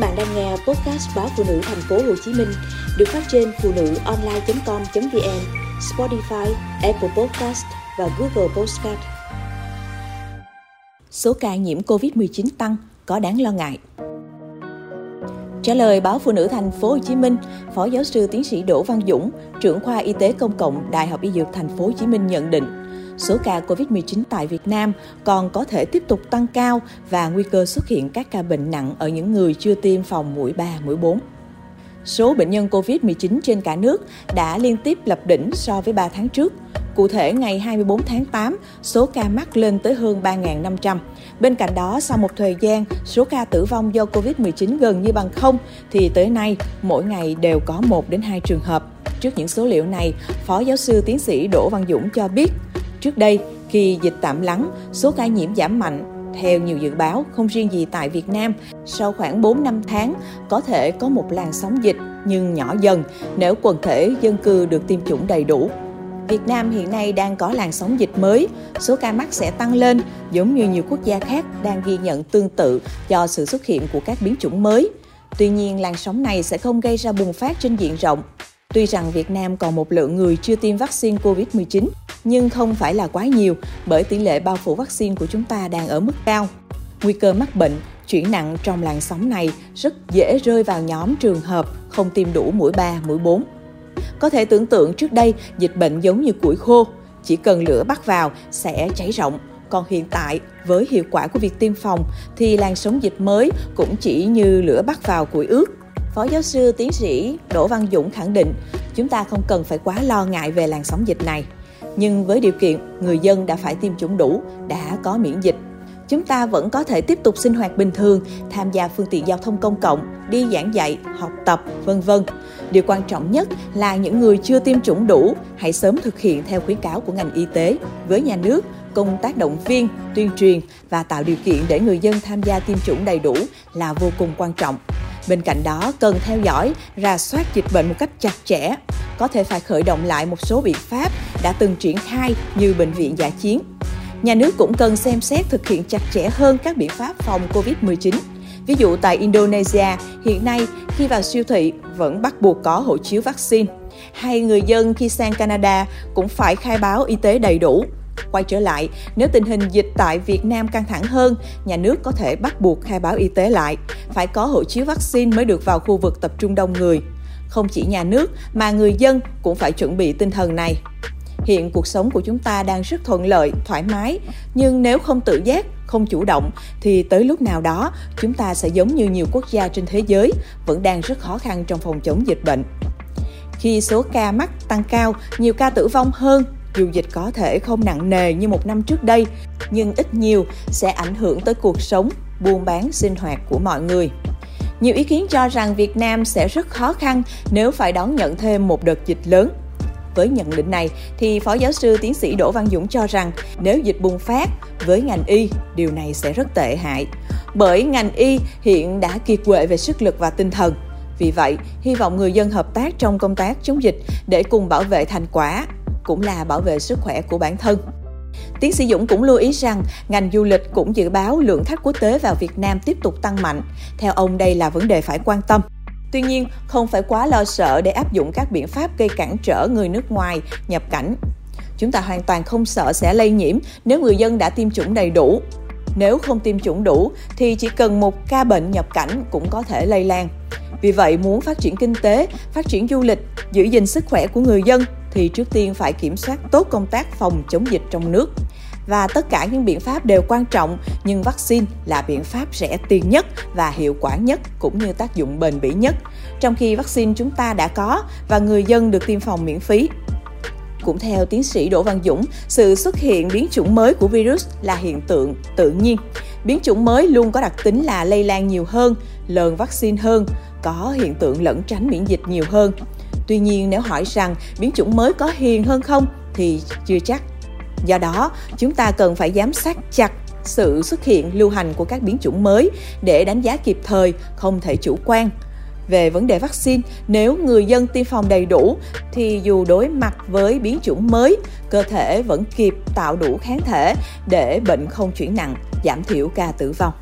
bạn đang nghe podcast báo phụ nữ thành phố Hồ Chí Minh được phát trên phụ nữ online.com.vn, Spotify, Apple Podcast và Google Podcast. Số ca nhiễm COVID-19 tăng có đáng lo ngại. Trả lời báo Phụ nữ Thành phố Hồ Chí Minh, Phó giáo sư tiến sĩ Đỗ Văn Dũng, trưởng khoa Y tế công cộng Đại học Y Dược Thành phố Hồ Chí Minh nhận định, số ca COVID-19 tại Việt Nam còn có thể tiếp tục tăng cao và nguy cơ xuất hiện các ca bệnh nặng ở những người chưa tiêm phòng mũi 3, mũi 4. Số bệnh nhân COVID-19 trên cả nước đã liên tiếp lập đỉnh so với 3 tháng trước. Cụ thể, ngày 24 tháng 8, số ca mắc lên tới hơn 3.500. Bên cạnh đó, sau một thời gian, số ca tử vong do COVID-19 gần như bằng không, thì tới nay, mỗi ngày đều có 1 đến 2 trường hợp. Trước những số liệu này, Phó giáo sư tiến sĩ Đỗ Văn Dũng cho biết, Trước đây, khi dịch tạm lắng, số ca nhiễm giảm mạnh. Theo nhiều dự báo, không riêng gì tại Việt Nam, sau khoảng 4 năm tháng có thể có một làn sóng dịch nhưng nhỏ dần nếu quần thể dân cư được tiêm chủng đầy đủ. Việt Nam hiện nay đang có làn sóng dịch mới, số ca mắc sẽ tăng lên giống như nhiều quốc gia khác đang ghi nhận tương tự do sự xuất hiện của các biến chủng mới. Tuy nhiên, làn sóng này sẽ không gây ra bùng phát trên diện rộng. Tuy rằng Việt Nam còn một lượng người chưa tiêm vaccine COVID-19, nhưng không phải là quá nhiều bởi tỷ lệ bao phủ vaccine của chúng ta đang ở mức cao. Nguy cơ mắc bệnh, chuyển nặng trong làn sóng này rất dễ rơi vào nhóm trường hợp không tiêm đủ mũi 3, mũi 4. Có thể tưởng tượng trước đây dịch bệnh giống như củi khô, chỉ cần lửa bắt vào sẽ cháy rộng. Còn hiện tại, với hiệu quả của việc tiêm phòng thì làn sóng dịch mới cũng chỉ như lửa bắt vào củi ướt. Phó giáo sư tiến sĩ Đỗ Văn Dũng khẳng định, chúng ta không cần phải quá lo ngại về làn sóng dịch này nhưng với điều kiện người dân đã phải tiêm chủng đủ, đã có miễn dịch. Chúng ta vẫn có thể tiếp tục sinh hoạt bình thường, tham gia phương tiện giao thông công cộng, đi giảng dạy, học tập, vân vân. Điều quan trọng nhất là những người chưa tiêm chủng đủ hãy sớm thực hiện theo khuyến cáo của ngành y tế với nhà nước công tác động viên, tuyên truyền và tạo điều kiện để người dân tham gia tiêm chủng đầy đủ là vô cùng quan trọng. Bên cạnh đó, cần theo dõi, rà soát dịch bệnh một cách chặt chẽ, có thể phải khởi động lại một số biện pháp đã từng triển khai như bệnh viện giả chiến. Nhà nước cũng cần xem xét thực hiện chặt chẽ hơn các biện pháp phòng COVID-19. Ví dụ tại Indonesia, hiện nay khi vào siêu thị vẫn bắt buộc có hộ chiếu vaccine. Hay người dân khi sang Canada cũng phải khai báo y tế đầy đủ. Quay trở lại, nếu tình hình dịch tại Việt Nam căng thẳng hơn, nhà nước có thể bắt buộc khai báo y tế lại, phải có hộ chiếu vaccine mới được vào khu vực tập trung đông người. Không chỉ nhà nước mà người dân cũng phải chuẩn bị tinh thần này. Hiện cuộc sống của chúng ta đang rất thuận lợi, thoải mái, nhưng nếu không tự giác, không chủ động thì tới lúc nào đó chúng ta sẽ giống như nhiều quốc gia trên thế giới vẫn đang rất khó khăn trong phòng chống dịch bệnh. Khi số ca mắc tăng cao, nhiều ca tử vong hơn dù dịch có thể không nặng nề như một năm trước đây, nhưng ít nhiều sẽ ảnh hưởng tới cuộc sống, buôn bán, sinh hoạt của mọi người. Nhiều ý kiến cho rằng Việt Nam sẽ rất khó khăn nếu phải đón nhận thêm một đợt dịch lớn. Với nhận định này, thì Phó Giáo sư Tiến sĩ Đỗ Văn Dũng cho rằng nếu dịch bùng phát, với ngành y, điều này sẽ rất tệ hại. Bởi ngành y hiện đã kiệt quệ về sức lực và tinh thần. Vì vậy, hy vọng người dân hợp tác trong công tác chống dịch để cùng bảo vệ thành quả, cũng là bảo vệ sức khỏe của bản thân. Tiến sĩ Dũng cũng lưu ý rằng ngành du lịch cũng dự báo lượng khách quốc tế vào Việt Nam tiếp tục tăng mạnh. Theo ông đây là vấn đề phải quan tâm. Tuy nhiên, không phải quá lo sợ để áp dụng các biện pháp gây cản trở người nước ngoài nhập cảnh. Chúng ta hoàn toàn không sợ sẽ lây nhiễm nếu người dân đã tiêm chủng đầy đủ. Nếu không tiêm chủng đủ thì chỉ cần một ca bệnh nhập cảnh cũng có thể lây lan. Vì vậy, muốn phát triển kinh tế, phát triển du lịch, giữ gìn sức khỏe của người dân thì trước tiên phải kiểm soát tốt công tác phòng chống dịch trong nước. Và tất cả những biện pháp đều quan trọng, nhưng vaccine là biện pháp rẻ tiền nhất và hiệu quả nhất cũng như tác dụng bền bỉ nhất. Trong khi vaccine chúng ta đã có và người dân được tiêm phòng miễn phí, cũng theo tiến sĩ Đỗ Văn Dũng, sự xuất hiện biến chủng mới của virus là hiện tượng tự nhiên. Biến chủng mới luôn có đặc tính là lây lan nhiều hơn, lờn vaccine hơn, có hiện tượng lẫn tránh miễn dịch nhiều hơn. Tuy nhiên nếu hỏi rằng biến chủng mới có hiền hơn không thì chưa chắc. Do đó, chúng ta cần phải giám sát chặt sự xuất hiện lưu hành của các biến chủng mới để đánh giá kịp thời, không thể chủ quan. Về vấn đề vaccine, nếu người dân tiêm phòng đầy đủ thì dù đối mặt với biến chủng mới, cơ thể vẫn kịp tạo đủ kháng thể để bệnh không chuyển nặng, giảm thiểu ca tử vong.